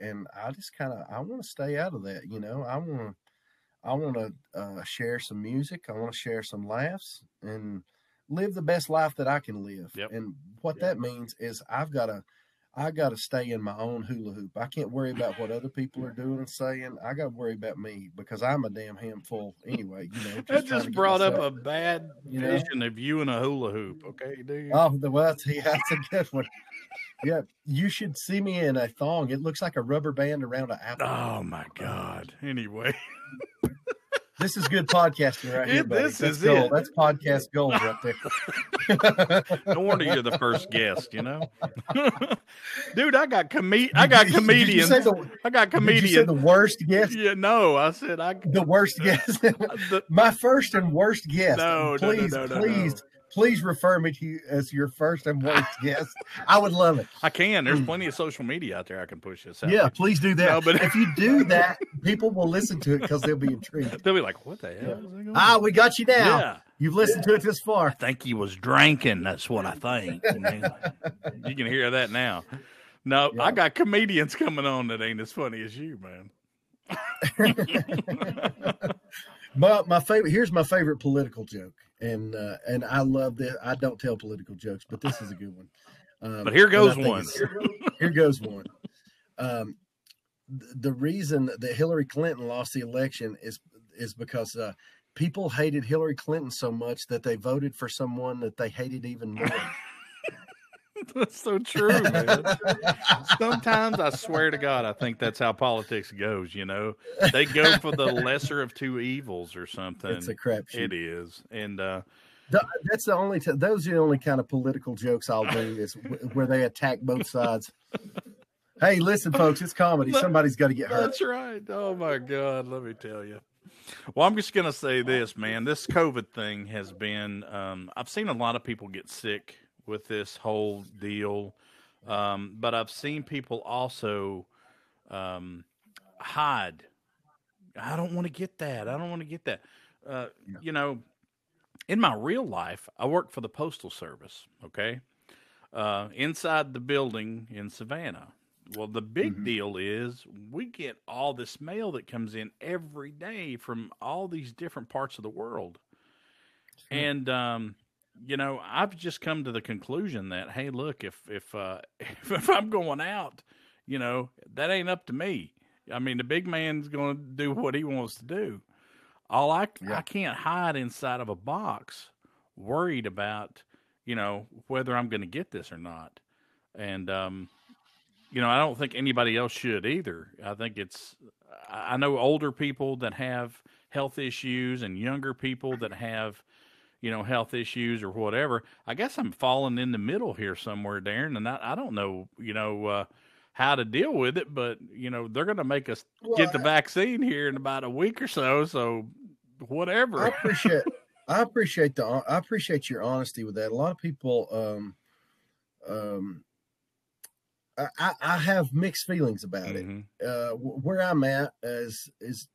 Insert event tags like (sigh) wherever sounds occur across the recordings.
and I just kind of I want to stay out of that. You know, I want to I want to uh, share some music. I want to share some laughs and live the best life that I can live. Yep. And what Yep. that means is I've got to I got to stay in my own hula hoop. I can't worry about what other people are doing and saying. I got to worry about me because I'm a damn handful anyway. You know, That just brought up a bad You know? vision of you and a hula hoop. Okay, dude. Oh, the well, that's, (laughs) yeah, that's a good one. Yeah, you should see me in a thong. It looks like a rubber band around an apple. Oh my uh, God. Anyway, (laughs) This is good podcasting right here, It- buddy. this That's is gold. it. That's podcast gold right there. (laughs) no wonder you're the first guest. You know, (laughs) dude. I got com- I got Did Did you comedians. the, I got did you say comedians. the worst guest? Yeah, no, I said I. The worst guest. My first and worst guest. No, no, no, please, no, no, please. Please refer me to you as your first and worst guest. I would love it. I can. There's plenty of social media out there. I can push this out. Yeah, please do that. No, but- if you do that, people will listen to it because they'll be intrigued. They'll be like, "What the hell?" is going Ah, we got you now. Yeah. You've listened to it this far. I think he was drinking. That's what I think. You. (laughs) You can hear that now. No, Yeah. I got comedians coming on that ain't as funny as you, man. (laughs) My my favorite here's my favorite political joke, and uh, and I love this. I don't tell political jokes, but this is a good one. Um, But here goes one. Here goes one. Um, th- the reason that Hillary Clinton lost the election is is because uh, people hated Hillary Clinton so much that they voted for someone that they hated even more. (laughs) (laughs) That's so true, man. Sometimes I swear to God, I think that's how politics goes. You know, they go for the lesser of two evils or something. it's a crapshoot. It is, and uh, Th- That's the only. T- those are the only kind of political jokes I'll do is w- where they attack both sides. hey, listen, folks, it's comedy. (laughs) Somebody's got to get hurt. That's right. Oh my God, let me tell you. Well, I'm just gonna say this, man. This COVID thing has been. Um, I've seen a lot of people get sick with this whole deal, um, but I've seen people also um, hide. I don't want to get that. I don't want to get that. Uh, Yeah. You know, in my real life, I work for the postal service. Okay, uh, inside the building in Savannah. Well, the big Mhm. deal is we get all this mail that comes in every day from all these different parts of the world. Sure. And um, you know, I've just come to the conclusion that hey, look, if if uh, (laughs) if, I'm going out, you know, that ain't up to me. I mean, the big man's going to do (laughs) what he wants to do. All I Yeah. I can't hide inside of a box, worried about you know whether I'm going to get this or not. And um, you know, I don't think anybody else should either. I think it's I I know older people that have health issues and younger people that have you know health issues or whatever. I guess I'm falling in the middle here somewhere, Darren, and I, I don't know you know uh, how to deal with it, but you know they're going to make us get the Well, vaccine here in about a week or so. So whatever. I appreciate (laughs) I appreciate the I appreciate your honesty with that. A lot of people um um I, I- I have mixed feelings about it. Mhm. Uh where I'm at is is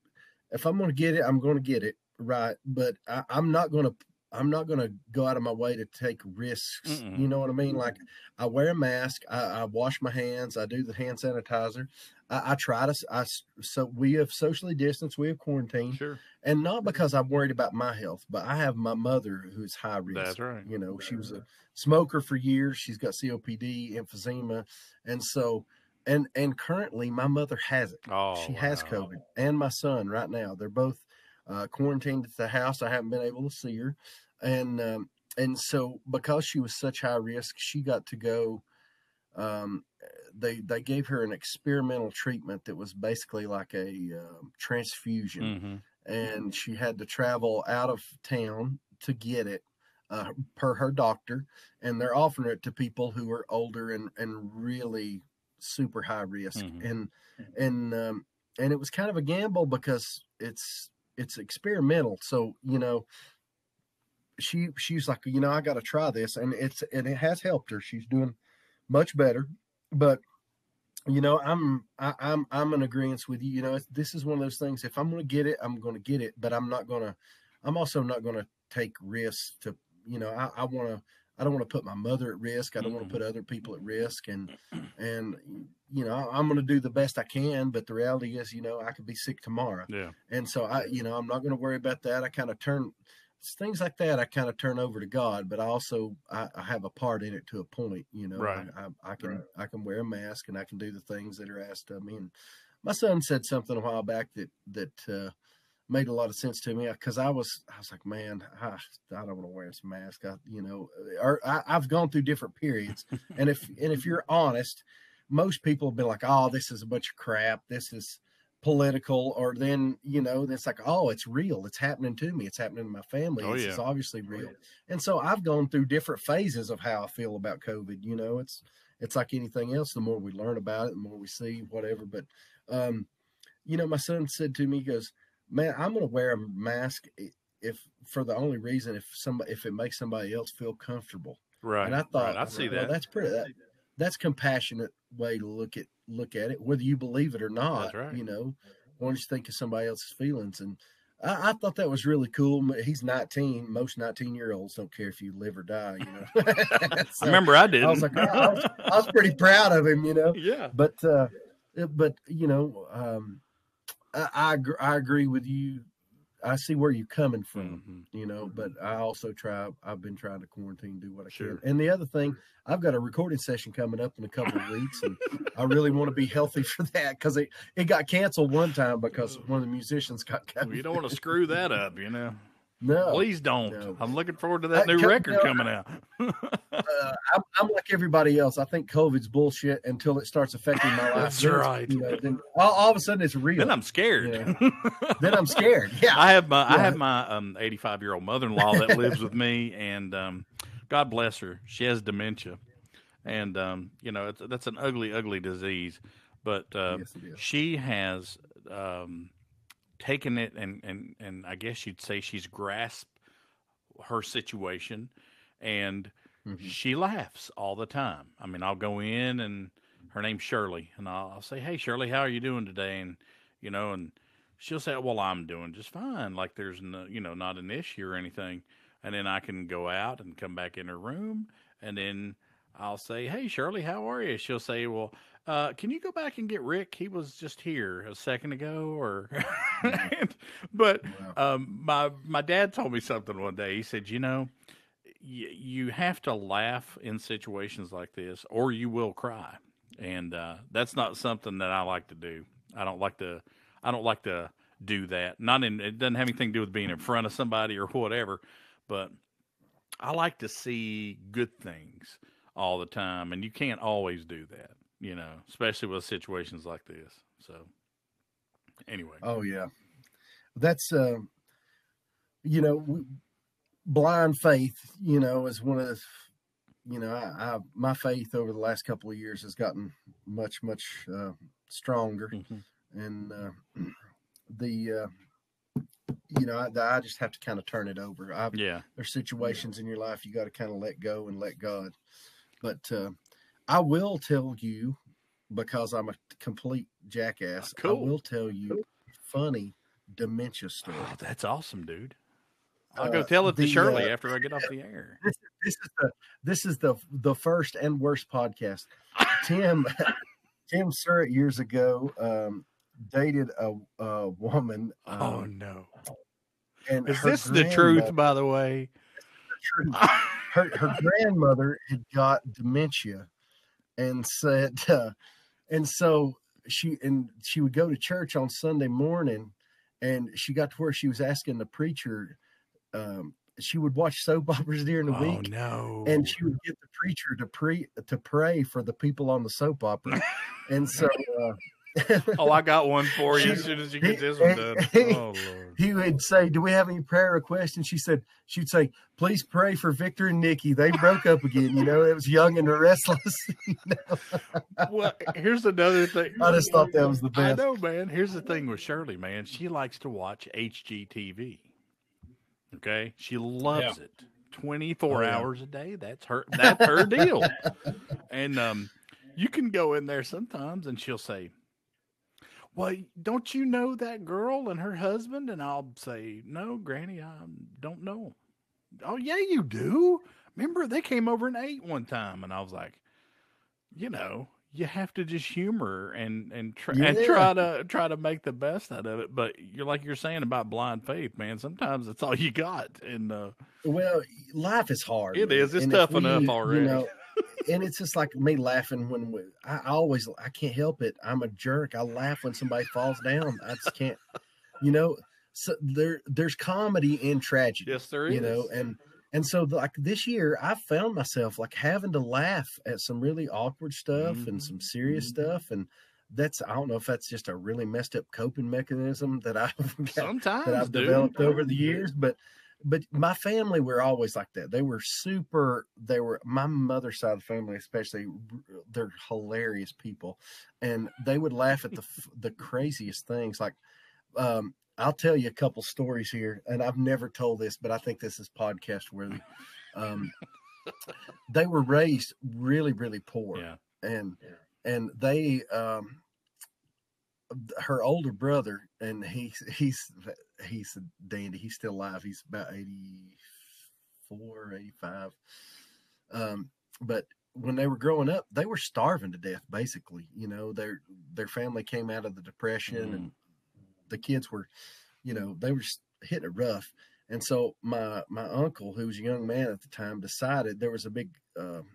if I'm gonna get it, I'm gonna get it, right? But I, I'm not gonna I'm not gonna go out of my way to take risks. Mm-mm. You know what I mean? Like I wear a mask, I, I wash my hands, I do the hand sanitizer. I, I try to I so we have socially distanced, we have quarantined Sure, and not because I'm worried about my health, but I have my mother who's high risk. that's right. You know, she was a smoker for years. She's got COPD, emphysema, and so and and currently my mother has it. Oh, she has. COVID, and my son right now. They're both uh, quarantined at the house. I haven't been able to see her, and um, and so because she was such high risk, she got to go. Um, they they gave her an experimental treatment that was basically like a um, transfusion hmm and she had to travel out of town to get it uh, per her doctor and they're offering it to people who are older and and really super high risk Mhm. and and um and it was kind of a gamble because it's it's experimental so you know she she's like you know i got to try this and it's and it has helped her she's doing much better but you know i'm I, i'm i'm in agreement with you you know this is one of those things if i'm to get it i'm to get it but i'm not to i'm also not to take risks to you know i, I want to I don't want to put my mother at risk. I don't want Mhm. to put other people at risk. And (clears throat) and you know, I'm going to do the best I can. But the reality is, you know, I could be sick tomorrow. Yeah. And so I, you know, I'm not going to worry about that. I kind of turn things like that. I kind of turn over to God, but I also I, I have a part in it to a point. You know, Right. I, I, I can I can wear a mask and I can do the things that are asked of me. And my son said something a while back that that uh, made a lot of sense to me because I was I was like, man, I, I don't want to wear this mask. I, you know, or I, I've gone through different periods, (laughs) and if and if you're honest, most people have been like, oh, this is a bunch of crap. This is political or then you know it's like oh it's real it's happening to me it's happening to my family Oh, it's, yeah. it's obviously real and so i've gone through different phases of how i feel about covid you know it's it's like anything else the more we learn about it the more we see whatever but um you know my son said to me he goes man i'm going to wear a mask if for the only reason if somebody if it makes somebody else feel comfortable Right. and I thought, right. I see well, that. that's pretty. That, that's compassionate way to look at look at it, whether you believe it or not. That's right. You know, why don't you think of somebody else's feelings? And I, I thought that was really cool. He's 19. Most 19 year olds don't care if you live or die. You know. (laughs) (laughs) I remember I did. I was like, I, I was, I was pretty proud of him. You know, (laughs) yeah. but uh, but you know, um, I I, I agree with you. I see where you're coming from Mhm. you know but i also try i've been trying to quarantine do what i Sure. can and the other thing i've got a recording session coming up in a couple of weeks and i really want to be healthy for that because it, it got canceled one time because one of the musicians got Well, you don't want to screw that up, you know. No. Please don't. no. I'm looking forward to that new record no, coming out. (laughs) uh, I'm, I'm like everybody else. I think covid's bullshit until it starts affecting my (laughs) life. That's Then right. you know, then all, all of a sudden it's real. Then I'm scared. (laughs) then i'm scared. Yeah. I have my I have my um 85 year old mother in law that lives with me, and um, God bless her, she has dementia, and um, you know it's, that's an ugly, ugly disease, but uh, Yes, she has um, taken it, and and and I guess you'd say she's grasped her situation, and Mhm. she laughs all the time. I mean, I'll go in and her name's Shirley, and I'll, I'll say, "Hey, Shirley, how are you doing today?" And you know, and she'll say, "Well, I'm doing just fine. Like there's no, you know, not an issue or anything." And then I can go out and come back in her room, and then I'll say, "Hey, Shirley, how are you?" She'll say, "Well, uh, can you go back and get Rick? He was just here a second ago." Or, and, (laughs) but um, my my dad told me something one day. He said, "You know." y- you have to laugh in situations like this or you will cry and uh, that's not something that i like to do i don't like to i don't like to do that not in it doesn't have anything to do with being in front of somebody or whatever but i like to see good things all the time and you can't always do that you know especially with situations like this so anyway Oh yeah, that's uh, you know, blind faith. You know, is one of the, you know, I, I my faith over the last couple of years has gotten much much uh, stronger, Mhm. and uh, (clears throat) the uh, you know, I, I just have to kind of turn it over. I, yeah there's situations in your life you got to kind of let go and let God. But uh, I will tell you because I'm a complete jackass. Cool. I will tell you funny dementia story. oh, that's awesome dude i'll go Uh, tell it to the, shirley uh, after i get off the air (laughs) This, this is the this is the the first and worst podcast. Tim (laughs) Tim Surratt years ago um, dated a, a woman. Um, oh no and Is this the truth, by the way? truth. her her grandmother had got dementia and said (laughs) uh, and so she and she would go to church on sunday morning and she got to where she was asking the preacher um, she would watch soap (laughs) operas during the oh week no! and she would get the preacher to pre to pray for the people on the soap opera (laughs) and so uh, (laughs) oh, I got one for you as soon as you get this one done. (laughs) he- Oh lord! he would say, "Do we have any prayer requests?" And she said, "She'd say, please pray for Victor and Nikki. They broke up again. You know, it was young and restless. (laughs) you know? Well, here's another thing. I just thought that was the I best. know, man. Here's the thing with Shirley, man. She likes to watch HGTV. Okay, she loves it. Twenty four Oh, yeah. hours a day. That's her. That's her deal. And um, you can go in there sometimes, and she'll say, "Well, don't you know that girl and her husband?" And I'll say, "No, Granny, I don't know." Oh yeah, you do. remember they came over and ate one time, and I was like, you know, you have to just humor and and try and try to try to make the best out of it. But you're like you're saying about blind faith, man. Sometimes it's all you got, and uh, Well, life is hard. It man. is. It's And tough enough we, already. You know, and it's just like me laughing when we, I always I can't help it. I'm a jerk. I laugh when somebody falls down. I just can't. You know, so there there's comedy in tragedy. yes, there is. you know, and and so like this year, I found myself like having to laugh at some really awkward stuff and some mm-hmm, serious mm-hmm. stuff, and that's I don't know if that's just a really messed up coping mechanism that I've (laughs) got sometimes that I've dude. developed over the mm-hmm. years. But but my family were always like that. They were super. They were my mother's side of the family, especially. They're hilarious people, and they would laugh at the the craziest things. Like, um, I'll tell you a couple stories here, and I've never told this, but I think this is podcast worthy. Um, they were raised really, really poor Yeah. and and they um her older brother and he's he's he's a dandy he's still alive he's about 84 85 um but when they were growing up they were starving to death basically you know their their family came out of the depression and the kids were you know they were hitting it rough. And so my my uncle who was a young man at the time decided there was a big um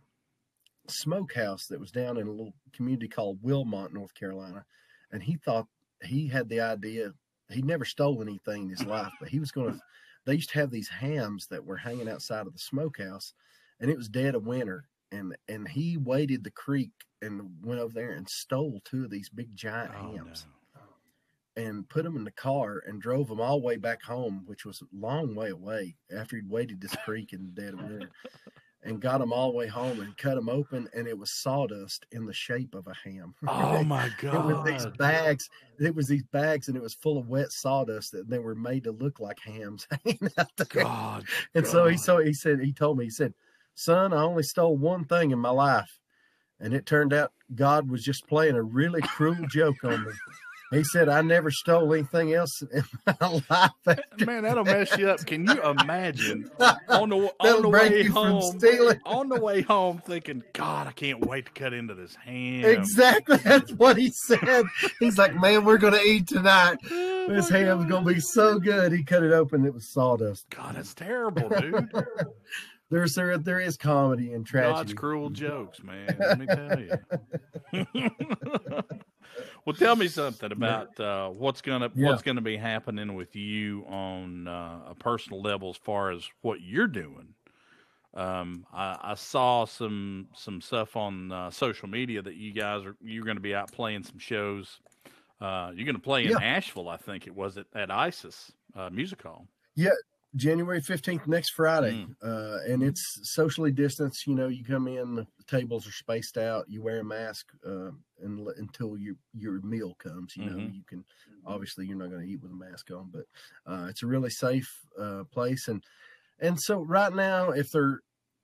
smokehouse that was down in a little community called Wilmot, North Carolina. And he thought he had the idea, he'd never stole anything in his life, but he was going to, they used to have these hams that were hanging outside of the smokehouse and it was dead of winter. And, and he waded the creek and went over there and stole two of these big giant Oh, hams no. and put them in the car and drove them all the way back home, which was a long way away after he'd waded this creek in the dead of winter, and got them all the way home and cut them open, and it was sawdust in the shape of a ham. (laughs) Oh my it was these god! bags. It was these bags, and it was full of wet sawdust that they were made to look like hams (laughs) hanging out there. God, And so he so he said he told me he said, "Son, I only stole one thing in my life, and it turned out God was just playing a really cruel joke on me." He said, "I never stole anything else in my (laughs) life." man, that'll mess you up. Can you imagine (laughs) on the on the way home? stealing. On the way home, thinking, God, I can't wait to cut into this ham. Exactly, (laughs) that's what he said. He's like, "Man, we're gonna eat tonight. Oh, This ham's gonna be so good." He cut it open; it was sawdust. God, it's terrible, dude. There's there there is comedy and tragedy. God's cruel jokes, man. Let me tell you. (laughs) well, tell me something about uh, what's gonna Yeah. what's gonna be happening with you on uh, a personal level as far as what you're doing. Um, I, I saw some some stuff on uh, social media that you guys are you're going to be out playing some shows. Uh, you're going to play in Yeah. Asheville, I think it was at, at ISIS uh, Music Hall. January 15th, next Friday. Mm. Uh, and it's socially distanced. You know, you come in, the tables are spaced out, you wear a mask uh, and, until your, your meal comes. You know, Mhm. you can, obviously, you're not going to eat with a mask on, but uh, it's a really safe uh, place. And, and so right now, if they're,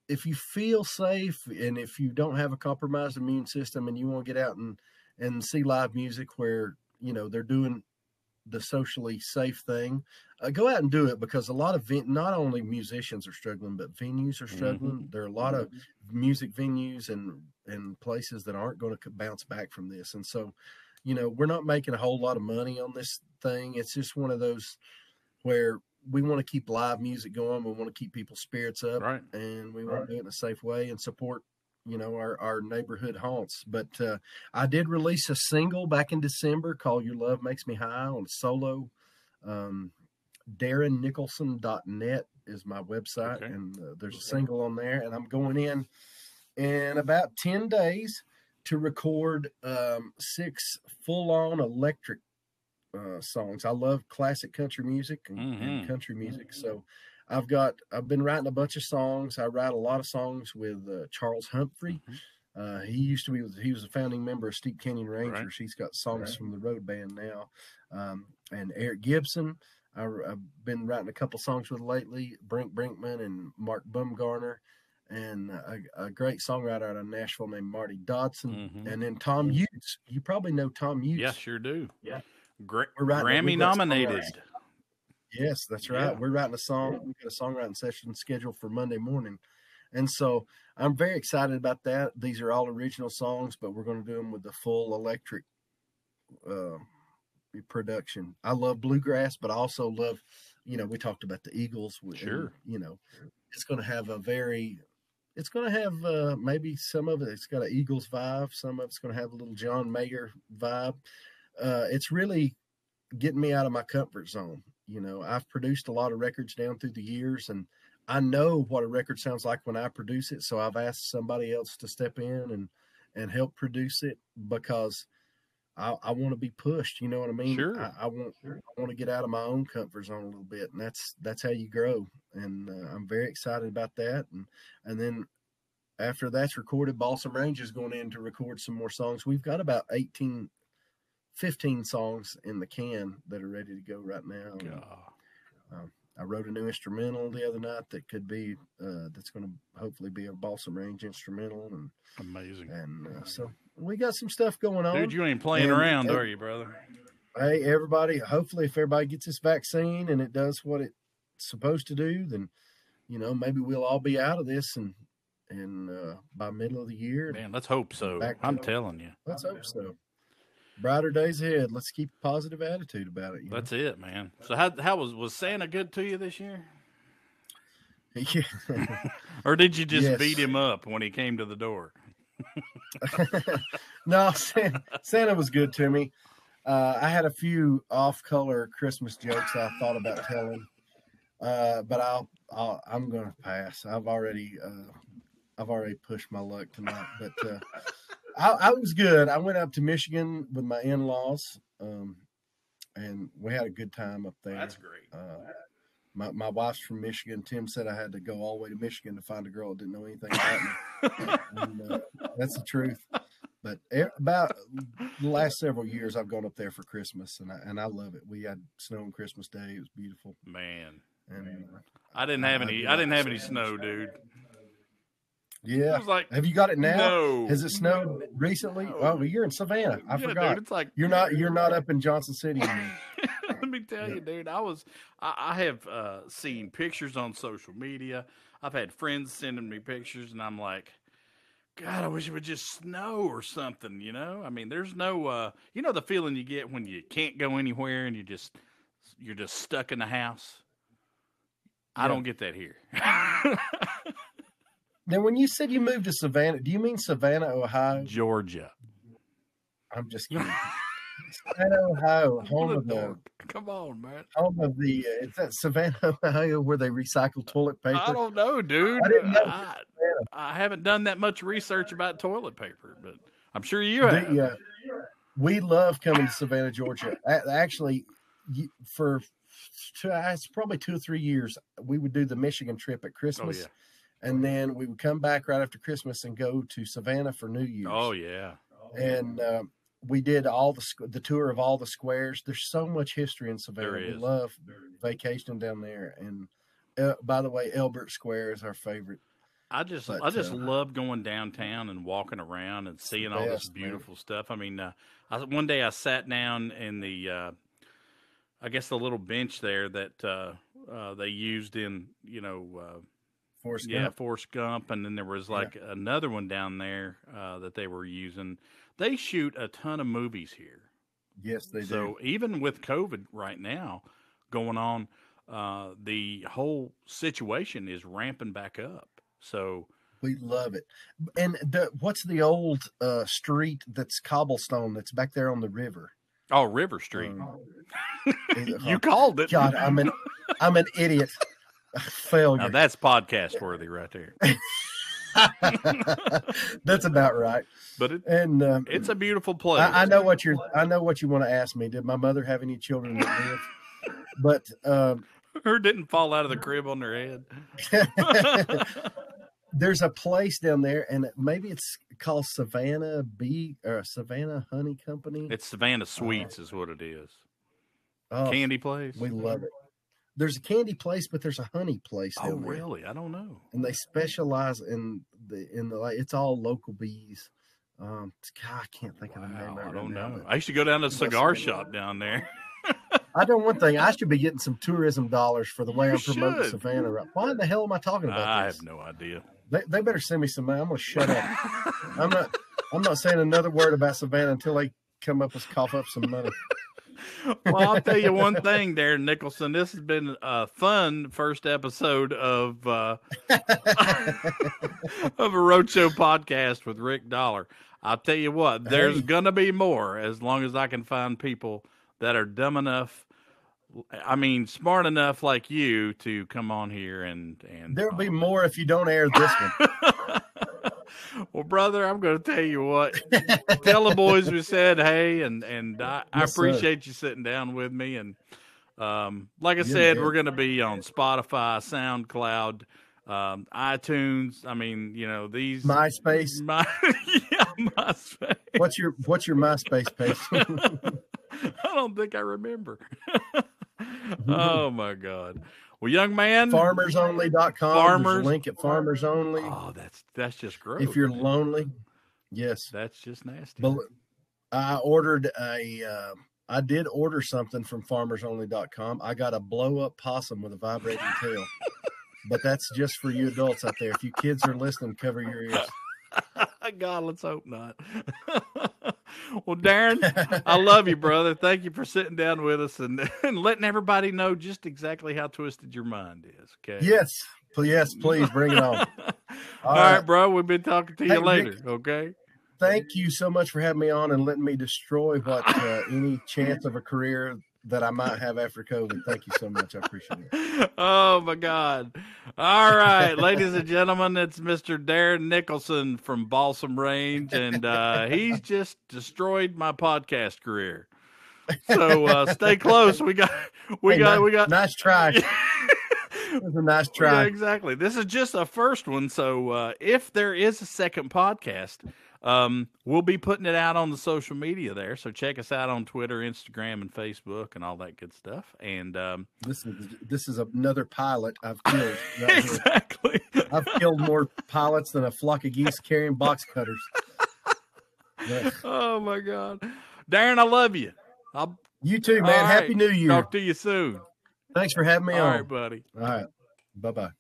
if you feel safe and if you don't have a compromised immune system and you want to get out and, and see live music where, you know, they're doing the socially safe thing, uh, go out and do it because a lot of ven- not only musicians are struggling, but venues are struggling. There are a lot of music venues and and places that aren't going to bounce back from this, and so you know we're not making a whole lot of money on this thing. It's just one of those where we want to keep live music going. We want to keep people's spirits up, Right. and we want to do it in a safe way and support you know our our neighborhood haunts but uh i did release a single back in december called your love makes me high on solo um darrennicholson.net is my website Okay. and uh, there's a single on there and i'm going in in about 10 days to record um six full-on electric uh songs i love classic country music and, and Mhm. country music so I've got I've been writing a bunch of songs. I write a lot of songs with uh, Charles Humphrey. Mhm. Uh, he used to be he was a founding member of Steep Canyon Rangers. He's got songs Right. from the road band now. Um, and Eric Gibson, I, have been writing a couple songs with lately. Brink Brinkman and Mark Bumgarner, and a, a great songwriter out of Nashville named Marty Dodson. Mhm. And then Tom Utes. You probably know Tom Utes. Yeah, sure do. Yeah. Gra- Grammy we've got some nominated. Yes, that's right. Yeah. We're writing a song. We got a songwriting session scheduled for Monday morning, And so I'm very excited about that. These are all original songs, but we're going to do them with the full electric uh, production. I love bluegrass, but I also love, you know, we talked about the Eagles. Sure. And, you know, it's going to have a very, it's going to have uh, maybe some of it, it's got an Eagles vibe. Some of it's going to have a little John Mayer vibe. Uh, it's really getting me out of my comfort zone. You know, I've produced a lot of records down through the years and I know what a record sounds like when I produce it. So I've asked somebody else to step in and, and help produce it because I, I want to be pushed. You know what I mean? Sure. I, I want I want to get out of my own comfort zone a little bit, and that's that's how you grow. And uh, I'm very excited about that. And and then after that's recorded, Balsam Range is going in to record some more songs. We've got about 18, 15 songs in the can that are ready to go right now. And, um, I wrote a new instrumental the other night that could be uh, that's going to hopefully be a Balsam Range instrumental, and Amazing. and uh, so we got some stuff going on. Dude, you ain't playing And- around, and- are you, brother? hey, everybody, hopefully, if everybody gets this vaccine and it does what it's supposed to do, then you know maybe we'll all be out of this and and uh, by middle of the year. Man, let's hope so. I'm telling you. Let's hope so. Brighter days ahead. Let's keep a positive attitude about it. That's it, man. So how how was was Santa good to you this year? Yeah. Or did you just Yes. beat him up when he came to the door? (laughs) no, Santa, Santa was good to me. Uh, I had a few off-color Christmas jokes I thought about telling, uh, but I'll, I'll I'm going to pass. I've already uh, I've already pushed my luck tonight, but uh, I, I was good. I went up to Michigan with my in-laws, um, and we had a good time up there. That's great. Uh, my, my wife's from Michigan. Tim said I had to go all the way to Michigan to find a girl that didn't know anything about me. (laughs) and, uh, that's the truth. But about the last several years, I've gone up there for Christmas, and I and I love it. We had snow on Christmas Day; it was beautiful. Man, And uh, I didn't have any. I didn't have any snow, dude. It yeah, was like have you got it now? no. Has it snowed recently? No. Oh, you're in Savannah. I Yeah, forgot. Dude, it's like You're not. You're not up in Johnson (laughs) City. Let me tell you, dude. I was. I, I have uh, seen pictures on social media. I've had friends sending me pictures, and I'm like, God, I wish it would just snow or something. You know, I mean, there's no. Uh, you know the feeling you get when you can't go anywhere and you just you're just stuck in the house. I don't get that here. (laughs) Now, when you said you moved to Savannah, do you mean Savannah, Ohio? Georgia. I'm just (laughs) kidding. Savannah, Ohio, home of the. Come on, man. home of the uh, it's that Savannah, (laughs) Ohio, where they recycle toilet paper. I don't know, dude. I didn't know. I, I haven't done that much research about toilet paper, but I'm sure you have. The, uh, we love coming to Savannah, Georgia. Actually, for two, uh, it's probably two or three years, we would do the Michigan trip at oh Christmas, yeah. And then we would come back right after Christmas and go to Savannah for New Year's. Oh yeah. and uh, we did all the the tour of all the squares. There's so much history in Savannah. There We is. love vacationing down there. And uh, by the way, Elbert Square is our favorite. I just But, I just uh, love going downtown and walking around and seeing all this best, man. beautiful stuff. I mean, uh, I, one day I sat down in the, uh, I guess the little bench there that uh, uh, they used in, you know, uh, Forrest yeah, Gump. Forrest Gump, and then there was like another one down there uh, that they were using. They shoot a ton of movies here. Yes, they do. so even with COVID right now going on, uh, the whole situation is ramping back up. So. We love it. And the, what's the old uh, street that's cobblestone that's back there on the river? Oh, River Street. Um, (laughs) you called it. God, I'm an I'm an idiot. (laughs) Failure. Now that's podcast worthy right there. (laughs) That's about right. But it, And um, it's a beautiful place. I, I know what you're. I know what you want to ask me. Did my mother have any children that lived? But um, Her didn't fall out of the crib on her head. (laughs) there's a place down there, and maybe it's called Savannah Bee or Savannah Honey Company. it's Savannah Sweets, is what it is. Oh, Candy place. we love it. There's a candy place, but there's a honey place. Oh, there. really? I don't know. And they specialize in the in the like. It's all local bees. Um, God, I can't think of the name. Wow, it I don't now, know. I used to go down to the cigar shop down there. (laughs) I know one thing. I (laughs) should be getting some tourism dollars for the way You I'm promoting should. Savannah. Right? Why in the hell am I talking about I this? I have no idea. They, they better send me some money. I'm gonna shut up. I'm not. (laughs) I'm not saying another word about Savannah until they come up with cough up some money. Well, I'll tell you one thing, Darren Nicholson. This has been a fun first episode of uh, (laughs) of a roadshow podcast with Rick Dollar. I'll tell you what, there's Hey. gonna be more as long as I can find people that are dumb enough. I mean, smart enough like you to come on here and and There'll be more if you don't air this one. (laughs) (laughs) well, brother, I'm going to tell you what. tell the boys we said hey, and and I, I Yes, sir. appreciate you sitting down with me. And um, like I Yeah, said, yeah. we're going to be on Spotify, SoundCloud, um, iTunes. I mean, you know these MySpace. (laughs) My yeah, MySpace. What's your What's your MySpace page? (laughs) I don't think I remember. oh my God. Well, young man. FarmersOnly.com. Farmers- link at Farmers Only. Oh, that's that's just gross. if you're lonely, yes. that's just nasty. Bel- I ordered a. Uh, I did order something from FarmersOnly.com. I got a blow up possum with a vibrating tail. (laughs) But that's just for you adults out there. If you kids are listening, cover your ears. (laughs) God, let's hope not. (laughs) well, Darren, I love you, brother. Thank you for sitting down with us and, (laughs) and letting everybody know just exactly how twisted your mind is. Okay. Yes, yes, please bring it on. (laughs) All right, right. bro. We've been talking to you Hey, later. Rick. Okay. Thank you so much for having me on and letting me destroy what uh, any (laughs) chance of a career that I might have after COVID. Thank you so much. I appreciate it. (laughs) oh my God. All right, ladies and gentlemen, it's Mr. Darren Nicholson from Balsam Range, and uh, he's just destroyed my podcast career. So uh, stay close. We got we Hey, got ni- we got nice try. (laughs) It was a nice Yeah, try. exactly. This is just a first one. So uh, if there is a second podcast, um, we'll be putting it out on the social media there. So check us out on Twitter, Instagram, and Facebook, and all that good stuff. And um, This is this is another pilot I've (laughs) killed. right here. exactly. I've killed more pilots than a flock of geese carrying box cutters. Yeah. oh my God, Darren, I love you. I'll You too, man. Happy right. New Year. talk to you soon. Thanks for having me All on. right, buddy. All right. Bye bye.